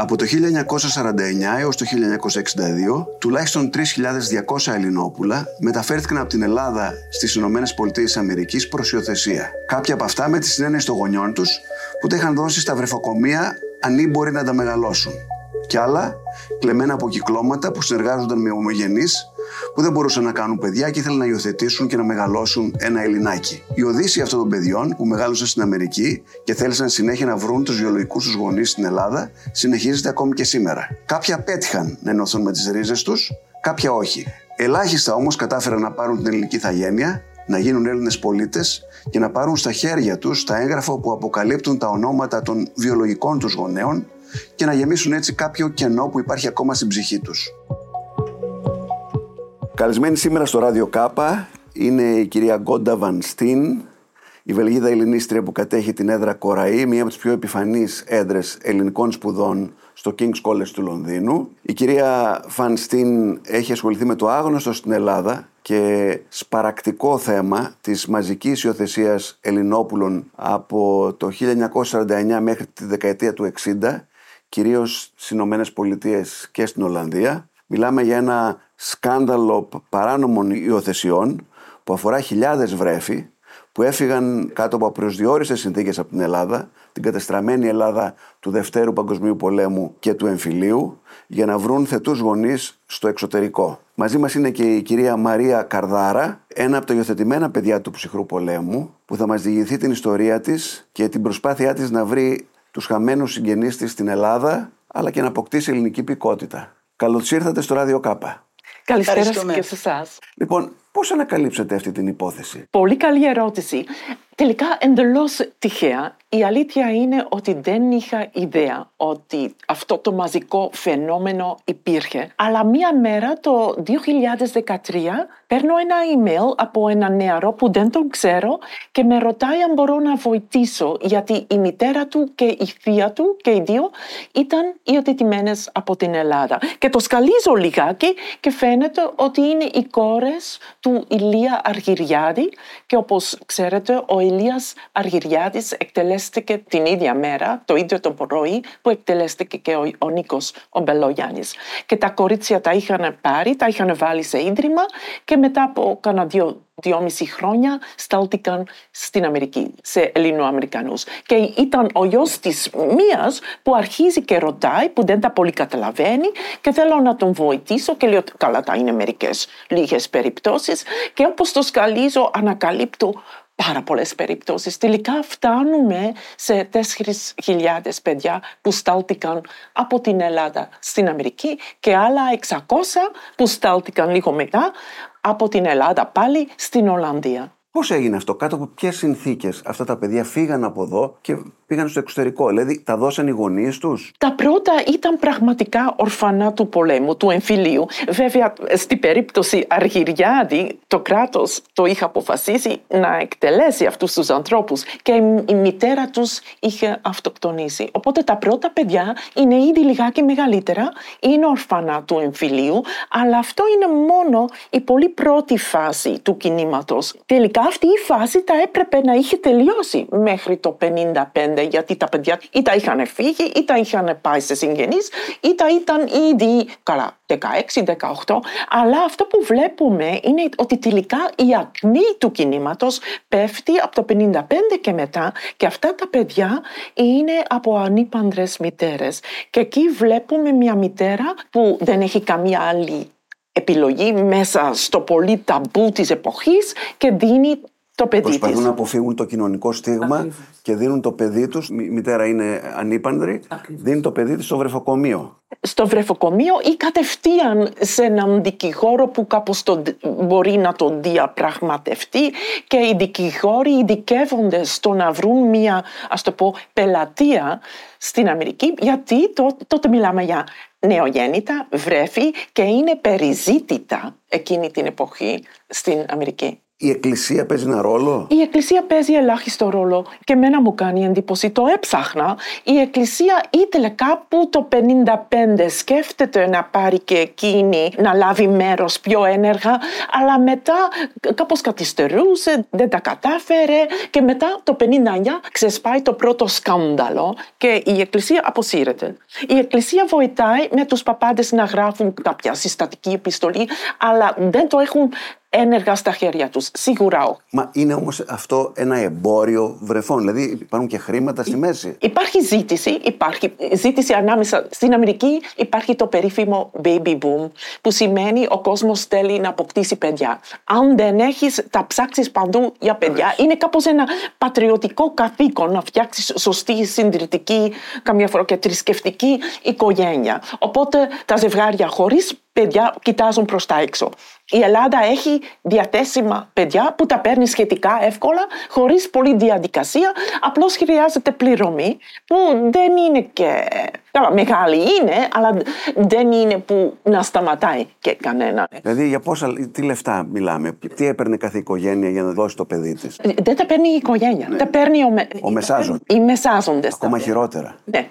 Από το 1949 έως το 1962, τουλάχιστον 3.200 Ελληνόπουλα μεταφέρθηκαν από την Ελλάδα στις Ηνωμένες Πολιτείες Αμερικής προς υιοθεσία. Κάποια από αυτά με τη συνένεση των γονιών τους που τα είχαν δώσει στα βρεφοκομεία ανήμποροι να τα μεγαλώσουν. Κι άλλα κλεμμένα από κυκλώματα που συνεργάζονταν με ομογενείς που δεν μπορούσαν να κάνουν παιδιά και ήθελαν να υιοθετήσουν και να μεγαλώσουν ένα Ελληνάκι. Η Οδύση αυτών των παιδιών που μεγάλωσαν στην Αμερική και θέλησαν συνέχεια να βρουν τους βιολογικούς τους γονείς στην Ελλάδα συνεχίζεται ακόμη και σήμερα. Κάποια πέτυχαν να ενωθούν με τις ρίζες τους, κάποια όχι. Ελάχιστα όμως κατάφεραν να πάρουν την ελληνική θαγένεια, να γίνουν Έλληνες πολίτες και να πάρουν στα χέρια τους τα έγγραφα που αποκαλύπτουν τα ονόματα των βιολογικών τους γονέων και να γεμίσουν έτσι κάποιο κενό που υπάρχει ακόμα στην ψυχή τους. Καλεσμένη σήμερα στο Ράδιο Κάπα είναι η κυρία Γκόντα Βανστίν, η Βελγίδα Ελληνίστρια που κατέχει την έδρα Κοραή, μία από τις πιο επιφανείς έδρες ελληνικών σπουδών στο King's College του Λονδίνου. Η κυρία Φανστίν έχει ασχοληθεί με το άγνωστο στην Ελλάδα και σπαρακτικό θέμα της μαζικής υιοθεσίας Ελληνόπουλων από το 1949 μέχρι τη δεκαετία του 60, κυρίως στις Ηνωμένες Πολιτείες και στην Ολλανδία. Μιλάμε για ένα σκάνδαλο παράνομων υιοθεσιών που αφορά χιλιάδες βρέφη που έφυγαν κάτω από προσδιορίστες συνθήκες από την Ελλάδα, την κατεστραμμένη Ελλάδα του Δευτέρου Παγκοσμίου Πολέμου και του Εμφυλίου, για να βρουν θετούς γονείς στο εξωτερικό. Μαζί μας είναι και η κυρία Μαρία Καρδάρα, ένα από τα υιοθετημένα παιδιά του ψυχρού πολέμου, που θα μας διηγηθεί την ιστορία της και την προσπάθειά της να βρει τους χαμένους συγγενείς της στην Ελλάδα, αλλά και να αποκτήσει ελληνική πικότητα. Καλώς ήρθατε στο Ράδιο Κάπα. Καλησπέρα και σε εσάς. Λοιπόν, πώς ανακαλύψατε αυτή την υπόθεση; Πολύ καλή ερώτηση. Τελικά εντελώς τυχαία η αλήθεια είναι ότι δεν είχα ιδέα ότι αυτό το μαζικό φαινόμενο υπήρχε. Αλλά μία μέρα το 2013 παίρνω ένα email από ένα νεαρό που δεν τον ξέρω και με ρωτάει αν μπορώ να βοηθήσω γιατί η μητέρα του και η θεία του και οι δύο ήταν υιοθετημένε από την Ελλάδα. Και το σκαλίζω λιγάκι και φαίνεται ότι είναι οι κόρες του Ηλία Αργυριάδη και όπως ξέρετε ο Ηλίας Αργυριάδης εκτελέσει εκτελέστηκε την ίδια μέρα, το ίδιο το πρωί, που εκτελέστηκε και ο, ο Νίκος ο Μπελόγιάννης. Και τα κορίτσια τα είχαν πάρει, τα είχαν βάλει σε ίδρυμα και μετά από κάνα δύο δυόμιση χρόνια στάλτηκαν στην Αμερική, σε Ελληνοαμερικανούς. Και ήταν ο γιος της μίας που αρχίζει και ρωτάει, που δεν τα πολύ καταλαβαίνει και θέλω να τον βοηθήσω και λέω καλά τα είναι μερικές λίγες περιπτώσεις και όπως το σκαλίζω ανακαλύπτω πάρα πολλές περιπτώσεις. Τελικά φτάνουμε σε 4.000 παιδιά που στάλτηκαν από την Ελλάδα στην Αμερική και άλλα 600 που στάλτηκαν λίγο μετά από την Ελλάδα πάλι στην Ολλανδία. Πώς έγινε αυτό, κάτω από ποιες συνθήκες αυτά τα παιδιά φύγαν από εδώ και πήγαν στο εξωτερικό. Δηλαδή, τα δώσαν οι γονείς τους; Τα πρώτα ήταν πραγματικά ορφανά του πολέμου, του εμφυλίου. Βέβαια, στην περίπτωση Αργυριάδη, το κράτος το είχε αποφασίσει να εκτελέσει αυτούς τους ανθρώπους και η μητέρα τους είχε αυτοκτονήσει. Οπότε τα πρώτα παιδιά είναι ήδη λιγάκι μεγαλύτερα, είναι ορφανά του εμφυλίου, αλλά αυτό είναι μόνο η πολύ πρώτη φάση του κινήματος. Τελικά αυτή η φάση τα έπρεπε να είχε τελειώσει μέχρι το 55 γιατί τα παιδιά ή τα είχαν φύγει ή τα είχαν πάει σε συγγενείς ή τα ήταν ήδη καλά 16-18 αλλά αυτό που βλέπουμε είναι ότι τελικά η ακμή του κινήματος πέφτει από το 55 και μετά και αυτά τα παιδιά είναι από ανήπαντρες μητέρες. Και εκεί βλέπουμε μια μητέρα που δεν έχει καμία άλλη επιλογή μέσα στο πολύ ταμπού της εποχής και δίνει το παιδί Προσπαθούν της. να αποφύγουν το κοινωνικό στίγμα και δίνουν το παιδί τους, η μητέρα είναι ανήπανδρη, δίνει το παιδί της στο βρεφοκομείο. Στο βρεφοκομείο ή κατευθείαν σε έναν δικηγόρο που κάπως το, μπορεί να τον διαπραγματευτεί και οι δικηγόροι ειδικεύονται στο να βρουν μια, ας το πω, πελατεία στην Αμερική γιατί τότε μιλάμε για νεογέννητα, βρέφη και είναι περιζήτητα εκείνη την εποχή στην Αμερική. Η Εκκλησία παίζει ένα ρόλο; Η Εκκλησία παίζει ελάχιστο ρόλο και εμένα μου κάνει εντύπωση. Το έψαχνα. Η Εκκλησία ήθελε κάπου το 55 σκέφτεται να πάρει και εκείνη να λάβει μέρος πιο ένεργα αλλά μετά κάπως καθυστερούσε, δεν τα κατάφερε και μετά το 59 ξεσπάει το πρώτο σκάνδαλο και η Εκκλησία αποσύρεται. Η Εκκλησία βοηθάει με τους παπάντες να γράφουν κάποια συστατική επιστολή αλλά δεν το έχουν ένεργα στα χέρια τους. Σίγουρα όχι. Μα είναι όμως αυτό ένα εμπόριο βρεφών. Δηλαδή υπάρχουν και χρήματα στη μέση. Υπάρχει ζήτηση, υπάρχει ζήτηση ανάμεσα. Στην Αμερική υπάρχει το περίφημο baby boom, που σημαίνει ο κόσμος θέλει να αποκτήσει παιδιά. Αν δεν έχεις, τα ψάξεις παντού για παιδιά. Είναι κάπως ένα πατριωτικό καθήκον να φτιάξεις σωστή, συντηρητική, καμιά φορά και θρησκευτική οικογένεια. Οπότε τα ζευγάρια χωρίς παιδιά κοιτάζουν προς τα έξω. Η Ελλάδα έχει διαθέσιμα παιδιά που τα παίρνει σχετικά εύκολα, χωρίς πολλή διαδικασία, απλώς χρειάζεται πληρωμή που δεν είναι και... Καλά, μεγάλη είναι, αλλά δεν είναι που να σταματάει και κανένα. Δηλαδή για πόσα, τι λεφτά μιλάμε, τι έπαιρνε κάθε οικογένεια για να δώσει το παιδί της; Δεν τα παίρνει η οικογένεια, τα παίρνει ο, με... Ο μεσάζον. οι μεσάζοντες. τα Ακόμα παίρνουν. χειρότερα. Ναι.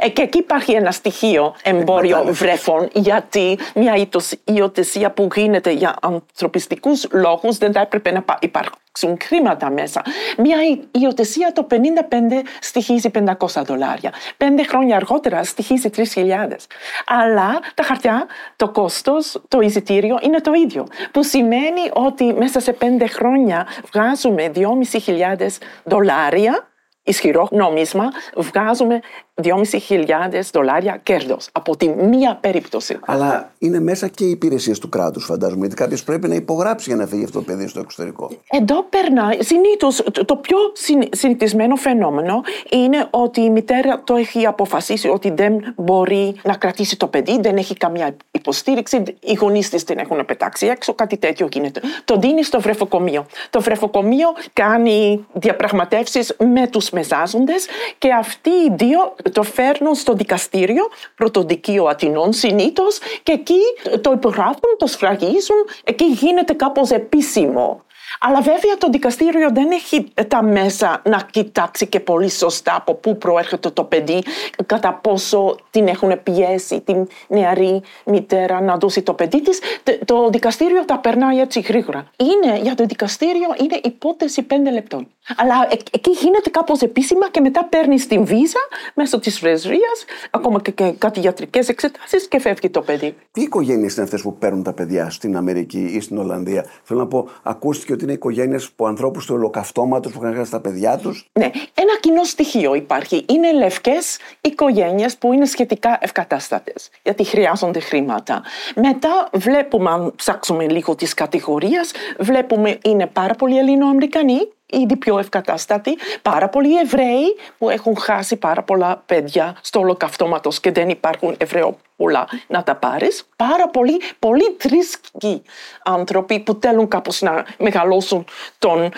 Ε, και εκεί υπάρχει ένα στοιχείο εμπόριο Εκμετάλλευση. βρέφων, γιατί μια ήτος- υιοθεσία που γίνεται για ανθρωπιστικούς λόγους δεν θα έπρεπε να πα- υπάρξουν χρήματα μέσα. Μια υ- υιοθεσία το 55 στοιχίζει 500 δολάρια. Πέντε χρόνια αργότερα στοιχίζει 3.000. Αλλά τα χαρτιά, το κόστος, το εισιτήριο είναι το ίδιο. Που σημαίνει ότι μέσα σε πέντε χρόνια βγάζουμε 2.500 δολάρια ισχυρό νόμισμα, βγάζουμε 2.500 δολάρια κέρδος από τη μία περίπτωση. Αλλά είναι μέσα και οι υπηρεσίες του κράτους, φαντάζομαι. Γιατί κάποιος πρέπει να υπογράψει για να φύγει αυτό το παιδί στο εξωτερικό. Εδώ περνάει, συνήθως το- το πιο συν- συνηθισμένο φαινόμενο είναι ότι η μητέρα το έχει αποφασίσει ότι δεν μπορεί να κρατήσει το παιδί, δεν έχει καμιά υποστήριξη, οι γονείς της την έχουν πετάξει έξω, κάτι τέτοιο γίνεται. Το δίνει στο βρεφοκομείο. Το βρεφοκομείο κάνει διαπραγματεύσεις με τους μεσάζοντες και αυτοί οι δύο το φέρνουν στο δικαστήριο, πρωτοδικείο Αττινών συνήθως και εκεί το υπογράφουν, το σφραγίζουν, εκεί γίνεται κάπως επίσημο. Αλλά βέβαια το δικαστήριο δεν έχει τα μέσα να κοιτάξει και πολύ σωστά από πού προέρχεται το παιδί, κατά πόσο την έχουν πιέσει την νεαρή μητέρα να δώσει το παιδί της. Τε- Το δικαστήριο τα περνάει έτσι γρήγορα. Είναι, για το δικαστήριο είναι υπόθεση πέντε λεπτών. Αλλά ε- εκεί γίνεται κάπως επίσημα και μετά παίρνει την βίζα μέσω της πρεσβείας, ακόμα και, και κάτι ιατρικές εξετάσεις και φεύγει το παιδί. Τι οικογένειες είναι αυτές που παίρνουν τα παιδιά στην Αμερική ή στην Ολλανδία; Θέλω να πω, ακούστηκε ότι είναι οικογένειες που ανθρώπους του ολοκαυτώματος που είχαν χάσει τα παιδιά τους. Ναι, ένα κοινό στοιχείο υπάρχει. Είναι λευκές οικογένειες που είναι σχετικά ευκατάστατες, γιατί χρειάζονται χρήματα. Μετά βλέπουμε, αν ψάξουμε λίγο τις κατηγορίες, βλέπουμε είναι πάρα πολλοί Ελληνοαμερικανοί, ήδη πιο ευκατάστατοι, πάρα πολλοί Εβραίοι που έχουν χάσει πάρα πολλά παιδιά στο ολοκαυτώματος και δεν υπάρχουν Εβραιόπουλα να τα πάρεις. Πάρα πολλοί, πολλοί θρήσκοι άνθρωποι που θέλουν κάπως να μεγαλώσουν τον α,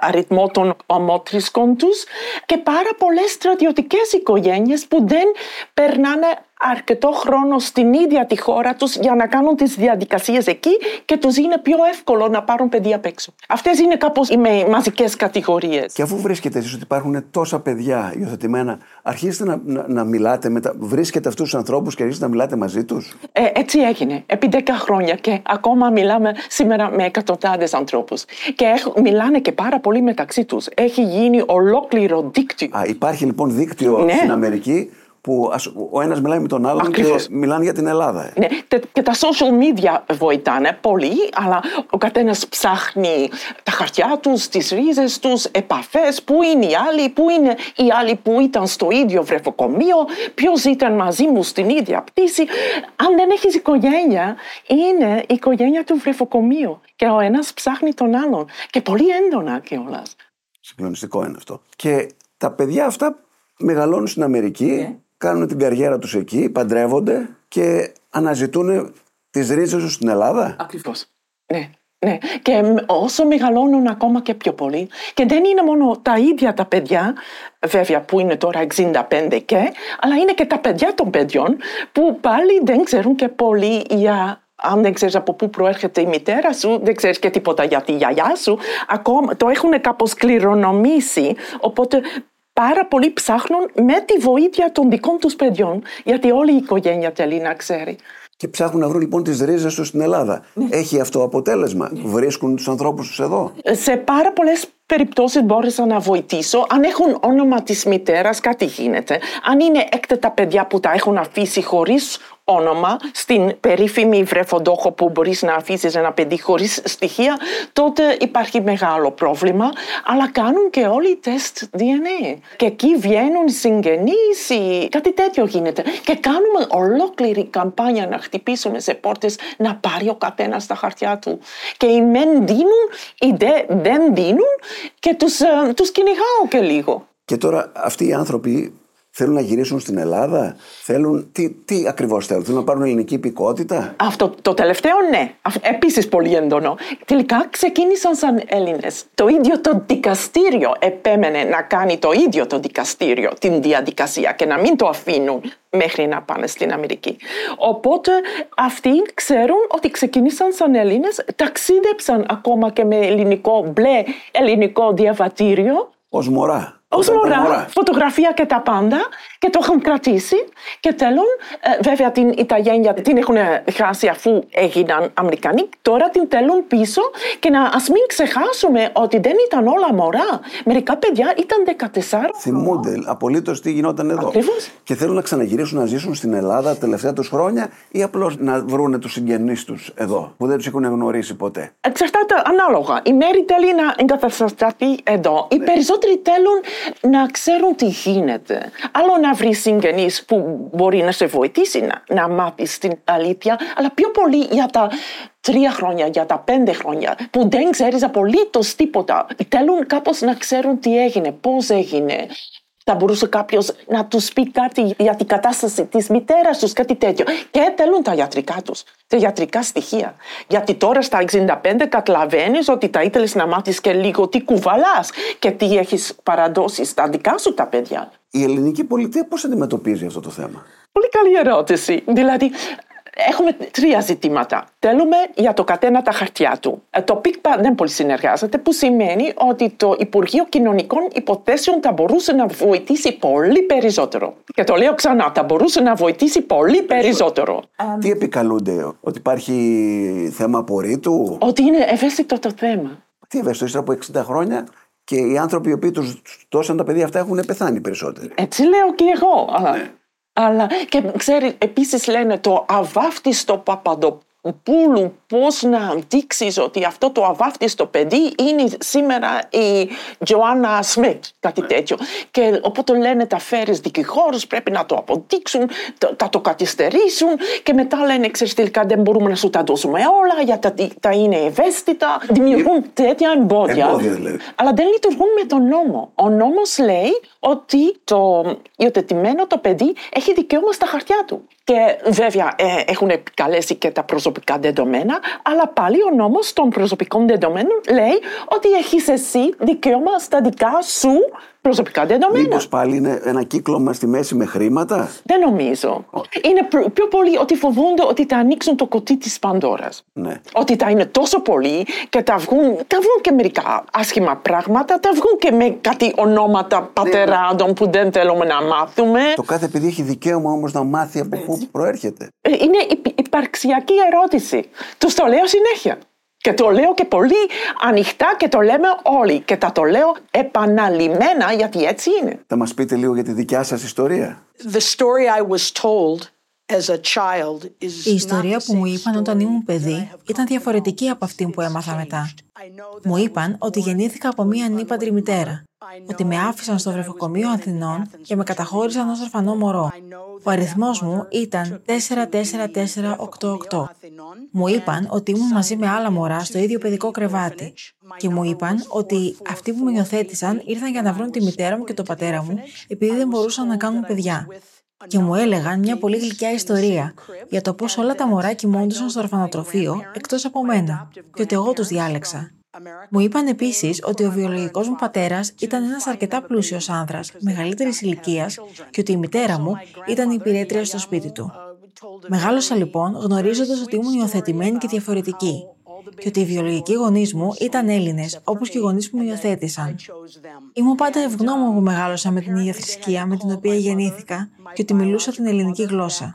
αριθμό των ομότρισκων τους και πάρα πολλές στρατιωτικές οικογένειες που δεν περνάνε αρκετό χρόνο στην ίδια τη χώρα τους για να κάνουν τις διαδικασίες εκεί και τους είναι πιο εύκολο να πάρουν παιδιά απ' έξω. Αυτές είναι κάπως οι με- μαζικές κατηγορίες. Και αφού βρίσκετε εσείς ότι υπάρχουν τόσα παιδιά υιοθετημένα, αρχίζετε να, να, να μιλάτε, με τα, βρίσκετε αυτούς τους ανθρώπους και αρχίζετε να μιλάτε μαζί τους; Ε, έτσι έγινε επί 10 χρόνια και ακόμα μιλάμε σήμερα με εκατοντάδες ανθρώπους. Και έχ- μιλάνε και πάρα πολύ μεταξύ τους. Έχει γίνει ολόκληρο δίκτυο. Α, υπάρχει λοιπόν δίκτυο Ναι. στην Αμερική που ας- ο ένας μιλάει με τον άλλον Ακριβώς. και μιλάνε για την Ελλάδα. Ναι, τε- και τα social media βοηθάνε πολύ, αλλά ο καθένας ψάχνει τα χαρτιά τους, τις ρίζες τους, επαφές, πού είναι οι άλλοι, πού είναι οι άλλοι που ήταν στο ίδιο βρεφοκομείο, ποιος ήταν μαζί μου στην ίδια πτήση. Αν δεν έχεις οικογένεια, είναι η οικογένεια του βρεφοκομείου και ο ένας ψάχνει τον άλλον και πολύ έντονα κιόλας. Συγκλονιστικό είναι αυτό. Και τα παιδιά αυτά μεγαλώνουν στην Αμερική, κάνουν την καριέρα τους εκεί, παντρεύονται και αναζητούν τις ρίζες τους στην Ελλάδα. Ακριβώς. Ναι. Ναι. Και μ, όσο μεγαλώνουν ακόμα και πιο πολύ, και δεν είναι μόνο τα ίδια τα παιδιά, βέβαια που είναι τώρα 65 και, αλλά είναι και τα παιδιά των παιδιών που πάλι δεν ξέρουν και πολύ για αν δεν ξέρεις από πού προέρχεται η μητέρα σου, δεν ξέρεις και τίποτα για τη γιαγιά σου, ακόμα το έχουν κάπως κληρονομήσει, οπότε πάρα πολλοί ψάχνουν με τη βοήθεια των δικών τους παιδιών, γιατί όλη η οικογένεια θέλει να ξέρει. Και ψάχνουν να βρουν λοιπόν τις ρίζες τους στην Ελλάδα. Ναι. Έχει αυτό αποτέλεσμα; Βρίσκουν τους ανθρώπους τους εδώ; Σε πάρα πολλές περιπτώσεις μπόρεσα να βοηθήσω. Αν έχουν όνομα της μητέρας, κάτι γίνεται. Αν είναι έκτατα παιδιά που τα έχουν αφήσει χωρίς όνομα στην περίφημη βρεφοντόχο που μπορείς να αφήσεις ένα παιδί χωρίς στοιχεία, τότε υπάρχει μεγάλο πρόβλημα. Αλλά κάνουν και όλοι τεστ DNA. Και εκεί βγαίνουν συγγενείς ή κάτι τέτοιο γίνεται. Και κάνουμε ολόκληρη καμπάνια να χτυπήσουμε σε πόρτες να πάρει ο καθένας τα χαρτιά του. Και οι μεν δίνουν, οι δε δεν δίνουν και τους, ε, τους κυνηγάω και λίγο. Και τώρα αυτοί οι άνθρωποι θέλουν να γυρίσουν στην Ελλάδα, θέλουν. Τι, τι ακριβώς θέλουν, θέλουν να πάρουν ελληνική υπηκότητα; Αυτό το τελευταίο ναι, επίσης πολύ έντονο. Τελικά ξεκίνησαν σαν Έλληνες. Το ίδιο το δικαστήριο επέμενε να κάνει το ίδιο το δικαστήριο την διαδικασία και να μην το αφήνουν μέχρι να πάνε στην Αμερική. Οπότε αυτοί ξέρουν ότι ξεκίνησαν σαν Έλληνες, ταξίδεψαν ακόμα και με ελληνικό μπλε ελληνικό διαβατήριο. Ω μωρά. Ω μωρά, φωτογραφία και τα πάντα και το έχουν κρατήσει και θέλουν, ε, βέβαια την Ιταλία την έχουν χάσει αφού έγιναν Αμερικανοί, τώρα την θέλουν πίσω και να ας μην ξεχάσουμε ότι δεν ήταν όλα μωρά. Μερικά παιδιά ήταν 14. Θυμούνται απολύτως τι γινόταν εδώ. Ακριβώς. Και θέλουν να ξαναγυρίσουν να ζήσουν στην Ελλάδα τα τελευταία τους χρόνια ή απλώς να βρουν τους συγγενείς τους εδώ που δεν τους έχουν γνωρίσει ποτέ. Εξαρτάται ανάλογα. Η Μέρη θέλει να εγκατασταθεί εδώ. Οι περισσότεροι θέλουν να ξέρουν τι γίνεται. Άλλο να βρεις συγγενείς που μπορεί να σε βοηθήσει να, να μάθεις την αλήθεια, αλλά πιο πολύ για τα τρία χρόνια, για τα πέντε χρόνια, που δεν ξέρεις απολύτως τίποτα. Θέλουν κάπως να ξέρουν τι έγινε, πώς έγινε, θα μπορούσε κάποιος να τους πει κάτι για την κατάσταση της μητέρας τους, κάτι τέτοιο. Και θέλουν τα ιατρικά τους, τα ιατρικά στοιχεία. Γιατί τώρα στα 65 καταλαβαίνεις ότι θα ήθελες να μάθεις και λίγο τι κουβαλάς και τι έχεις παραδώσει στα δικά σου τα παιδιά. Η ελληνική πολιτεία πώς αντιμετωπίζει αυτό το θέμα; Πολύ καλή ερώτηση. Δηλαδή, Έχουμε τρία ζητήματα. Θέλουμε για το καθένα τα χαρτιά του. Ε, το ΠΙΚΠΑ δεν πολύ συνεργάζεται, που σημαίνει ότι το Υπουργείο Κοινωνικών Υποθέσεων θα μπορούσε να βοηθήσει πολύ περισσότερο. Και το λέω ξανά, θα μπορούσε να βοηθήσει πολύ περισσότερο. Τι επικαλούνται, ότι υπάρχει θέμα απορρίτου; Ότι είναι ευαίσθητο το θέμα. Τι ευαίσθητο, ύστερα από 60 χρόνια και οι άνθρωποι οι οποίοι τους δώσαν τα παιδιά αυτά έχουν πεθάνει περισσότεροι. Έτσι λέω και εγώ. Αλλά, αλλά και ξέρει, επίσης λένε το αβάφτιστο Παπαδοπούλου πώς να δείξει ότι αυτό το αβάφτιστο παιδί είναι σήμερα η Τζοάννα Σμιτ, κάτι τέτοιο. Και οπότε λένε τα φέρεις δικηγόρους πρέπει να το αποδείξουν, το- θα το καθυστερήσουν και μετά λένε ξέρεις τελικά δεν μπορούμε να σου τα δώσουμε όλα γιατί τα είναι ευαίσθητα. Δημιουργούν τέτοια εμπόδια. Εμπόδια δηλαδή. Αλλά δεν λειτουργούν με τον νόμο. Ο νόμος λέει ότι το υιοθετημένο το παιδί έχει δικαίωμα στα χαρτιά του. Και βέβαια ε, έχουν επικαλέσει και τα προσωπικά δεδομένα, αλλά πάλι ο νόμος των προσωπικών δεδομένων λέει ότι έχεις εσύ δικαίωμα στα δικά σου προσωπικά δεδομένα. Μήπως πάλι είναι ένα κύκλωμα στη μέση με χρήματα; Δεν νομίζω. Είναι προ- πιο πολύ ότι φοβούνται ότι θα ανοίξουν το κουτί της Πανδώρας. Ναι. Ότι θα είναι τόσο πολλοί και θα βγουν, θα βγουν και μερικά άσχημα πράγματα, θα βγουν και με κάτι ονόματα πατεράδων που δεν θέλουμε να μάθουμε. Το κάθε παιδί έχει δικαίωμα όμως να μάθει από πού προέρχεται. Ε, Είναι υπ- υπαρξιακή ερώτηση. Τους το λέω συνέχεια. Και το λέω και πολύ ανοιχτά και το λέμε όλοι. Και θα το λέω επαναλημμένα γιατί έτσι είναι. Θα μας πείτε λίγο για τη δικιά σας ιστορία. The story I was told as a child is Η ιστορία not the που μου same είπαν όταν story ήμουν that I παιδί have ήταν come διαφορετική from. από αυτή που έμαθα μετά. I know that Μου I είπαν was ότι born γεννήθηκα από μία of ανήπαντρη μητέρα, ότι με άφησαν στο βρεφοκομείο Αθηνών και με καταχώρησαν ως ορφανό μωρό. Ο αριθμός μου ήταν 44488. Μου είπαν ότι ήμουν μαζί με άλλα μωρά στο ίδιο παιδικό κρεβάτι και μου είπαν ότι αυτοί που με υιοθέτησαν ήρθαν για να βρουν τη μητέρα μου και τον πατέρα μου επειδή δεν μπορούσαν να κάνουν παιδιά. Και μου έλεγαν μια πολύ γλυκιά ιστορία για το πώς όλα τα μωρά κοιμώντουσαν στο ορφανοτροφείο εκτός από μένα και ότι εγώ τους διάλεξα. Μου είπαν επίσης ότι ο βιολογικός μου πατέρας ήταν ένας αρκετά πλούσιος άνδρας, μεγαλύτερης ηλικίας, και ότι η μητέρα μου ήταν η υπηρέτρια στο σπίτι του. Μεγάλωσα λοιπόν γνωρίζοντας ότι ήμουν υιοθετημένη και διαφορετική και ότι οι βιολογικοί γονείς μου ήταν Έλληνες, όπως και οι γονείς που με υιοθέτησαν. Ήμουν πάντα ευγνώμων που μεγάλωσα με την ίδια θρησκεία με την οποία γεννήθηκα και ότι μιλούσα την ελληνική γλώσσα.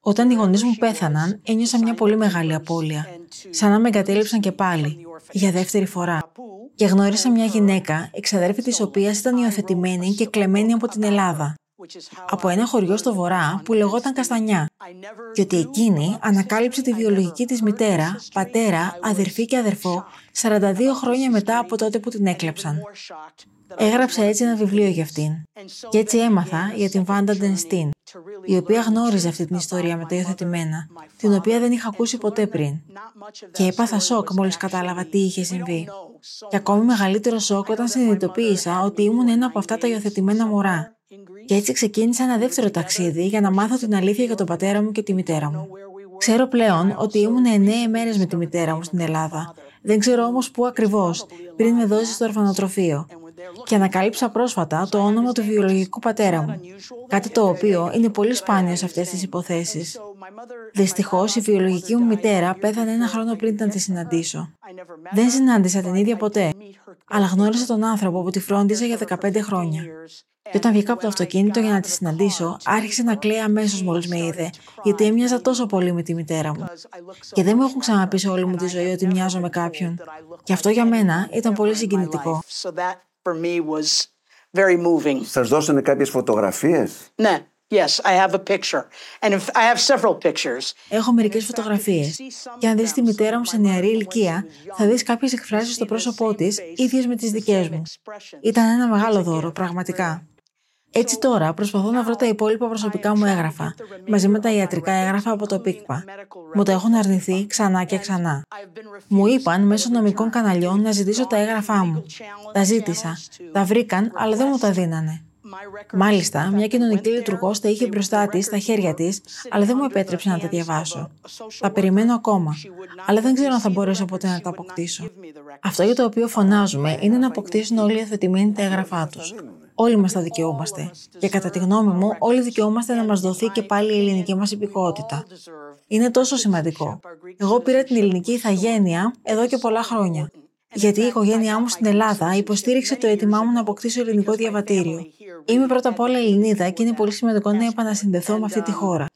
Όταν οι γονείς μου πέθαναν, ένιωσα μια πολύ μεγάλη απώλεια. Σαν να με εγκατέλειψαν και πάλι, για δεύτερη φορά. Και γνώρισα μια γυναίκα, εξαδέρφη της οποίας ήταν υιοθετημένη και κλεμμένη από την Ελλάδα από ένα χωριό στο βορρά που λεγόταν Καστανιά. Και ότι εκείνη ανακάλυψε τη βιολογική της μητέρα, πατέρα, αδερφή και αδερφό 42 χρόνια μετά από τότε που την έκλεψαν. Έγραψα έτσι ένα βιβλίο για αυτήν. Και έτσι έμαθα για την Βάντα Ντενστίν, η οποία γνώριζε αυτή την ιστορία με τα υιοθετημένα, την οποία δεν είχα ακούσει ποτέ πριν. Και έπαθα σοκ μόλις κατάλαβα τι είχε συμβεί. Και ακόμη μεγαλύτερο σοκ όταν συνειδητοποίησα ότι ήμουν ένα από αυτά τα υιοθετημένα μωρά και έτσι ξεκίνησα ένα δεύτερο ταξίδι για να μάθω την αλήθεια για τον πατέρα μου και τη μητέρα μου. Ξέρω πλέον ότι ήμουν εννέα μέρες με τη μητέρα μου στην Ελλάδα. Δεν ξέρω όμως πού ακριβώς, πριν με δώσει στο ορφανοτροφείο. Και ανακάλυψα πρόσφατα το όνομα του βιολογικού πατέρα μου. Κάτι το οποίο είναι πολύ σπάνιο σε αυτές τις υποθέσεις. Δυστυχώς, η βιολογική μου μητέρα πέθανε ένα χρόνο πριν να τη συναντήσω. Δεν συνάντησα την ίδια ποτέ, αλλά γνώρισα τον άνθρωπο που τη φρόντιζε για 15 χρόνια. Και όταν βγήκα από το αυτοκίνητο για να τη συναντήσω, άρχισε να κλαίει αμέσως μόλις με είδε, γιατί έμοιαζα τόσο πολύ με τη μητέρα μου. Και δεν μου έχουν ξαναπεί σε όλη μου τη ζωή ότι μοιάζω με κάποιον. Και αυτό για μένα ήταν πολύ συγκινητικό. Σας δώσανε κάποιες φωτογραφίες; Ναι. Yes, I have a picture. And I have several pictures. Έχω μερικές φωτογραφίες. Και αν δεις τη μητέρα μου σε νεαρή ηλικία, θα δεις κάποιες εκφράσεις στο πρόσωπό της, ίδιες με τις δικές μου. Ήταν ένα μεγάλο δώρο, πραγματικά. Έτσι τώρα προσπαθώ να βρω τα υπόλοιπα προσωπικά μου έγγραφα, μαζί με τα ιατρικά έγγραφα από το ΠΙΚΠΑ. Μου τα έχουν αρνηθεί ξανά και ξανά. Μου είπαν μέσω νομικών καναλιών να ζητήσω τα έγγραφά μου. Τα ζήτησα. Τα βρήκαν, αλλά δεν μου τα δίνανε. Μάλιστα, μια κοινωνική λειτουργός τα είχε μπροστά της, στα χέρια της, αλλά δεν μου επέτρεψε να τα διαβάσω. Τα περιμένω ακόμα, αλλά δεν ξέρω αν θα μπορέσω ποτέ να τα αποκτήσω. Αυτό για το οποίο φωνάζουμε είναι να αποκτήσουν όλοι οι αθετημένοι τα έγγραφά τους. Όλοι μας τα δικαιούμαστε. Και κατά τη γνώμη μου, όλοι δικαιούμαστε να μας δοθεί και πάλι η ελληνική μας υπηκότητα. Είναι τόσο σημαντικό. Εγώ πήρα την ελληνική ηθαγένεια εδώ και πολλά χρόνια. Γιατί η οικογένειά μου στην Ελλάδα υποστήριξε το αίτημά μου να αποκτήσω ελληνικό διαβατήριο. Είμαι πρώτα απ' όλα Ελληνίδα και είναι πολύ σημαντικό να επανασυνδεθώ με αυτή τη χώρα.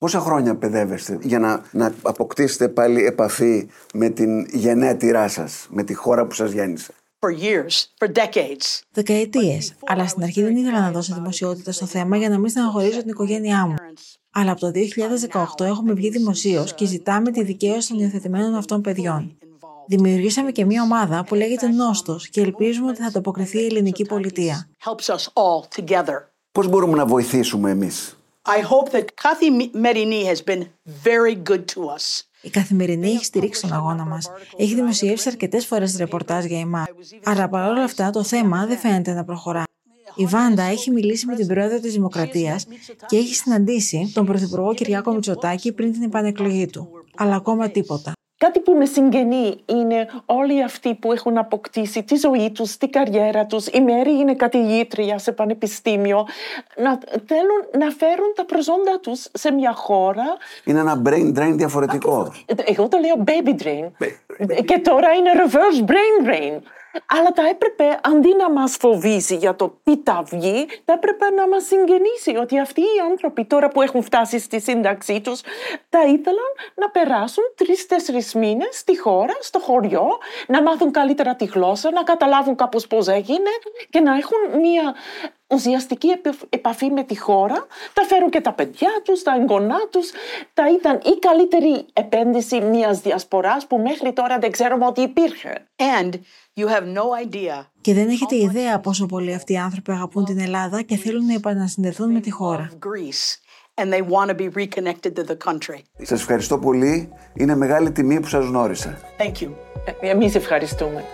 Πόσα χρόνια παιδεύεστε για να, να αποκτήσετε πάλι επαφή με την γενέτειρά σας, με τη χώρα που σας γέννησε; For years, for decades. Δεκαετίες. Αλλά στην αρχή δεν ήθελα να δώσω δημοσιότητα στο θέμα για να μην στεναχωρήσω την οικογένειά μου. Αλλά από το 2018 έχουμε βγει δημοσίως και ζητάμε τη δικαίωση των υιοθετημένων αυτών παιδιών. Δημιουργήσαμε και μια ομάδα που λέγεται Νόστο και ελπίζουμε ότι θα τοποκριθεί η ελληνική πολιτεία. Πώς μπορούμε να βοηθήσουμε εμείς, I hope that Merini has been very good to us. Η καθημερινή έχει στηρίξει τον αγώνα μας. Έχει δημοσιεύσει αρκετές φορές ρεπορτάζ για εμά. Αλλά παρόλα αυτά το θέμα δεν φαίνεται να προχωρά. Η Βάντα έχει μιλήσει με την πρόεδρο της Δημοκρατίας και έχει συναντήσει τον Πρωθυπουργό Κυριάκο Μητσοτάκη πριν την επανεκλογή του. Αλλά ακόμα τίποτα. Κάτι που με συγγενεί είναι όλοι αυτοί που έχουν αποκτήσει τη ζωή τους, τη καριέρα τους. Η Μέρη είναι καθηγήτρια σε πανεπιστήμιο. Να θέλουν να φέρουν τα προσόντα τους σε μια χώρα. Είναι ένα brain drain διαφορετικό. Εγώ το λέω baby drain. Και τώρα είναι reverse brain drain. Αλλά θα έπρεπε αντί να μας φοβήσει για το τι θα βγει, θα έπρεπε να μας συγγενήσει ότι αυτοί οι άνθρωποι τώρα που έχουν φτάσει στη σύνταξή τους θα ήθελαν να περάσουν τρει-τέσσερι μήνες στη χώρα, στο χωριό, να μάθουν καλύτερα τη γλώσσα, να καταλάβουν κάπως πώς έγινε και να έχουν μια ουσιαστική επαφή με τη χώρα, θα φέρουν και τα παιδιά τους, τα εγγονά τους, θα ήταν η καλύτερη επένδυση μιας διασποράς που μέχρι τώρα δεν ξέρουμε ότι υπήρχε. And you have no idea. Και δεν έχετε ιδέα πόσο πολύ αυτοί οι άνθρωποι αγαπούν την Ελλάδα και θέλουν να επανασυνδεθούν με τη χώρα. And they want to be reconnected to the country. Σας ευχαριστώ πολύ. Είναι μεγάλη τιμή που σας γνώρισα. Thank you. Εμείς ευχαριστούμε.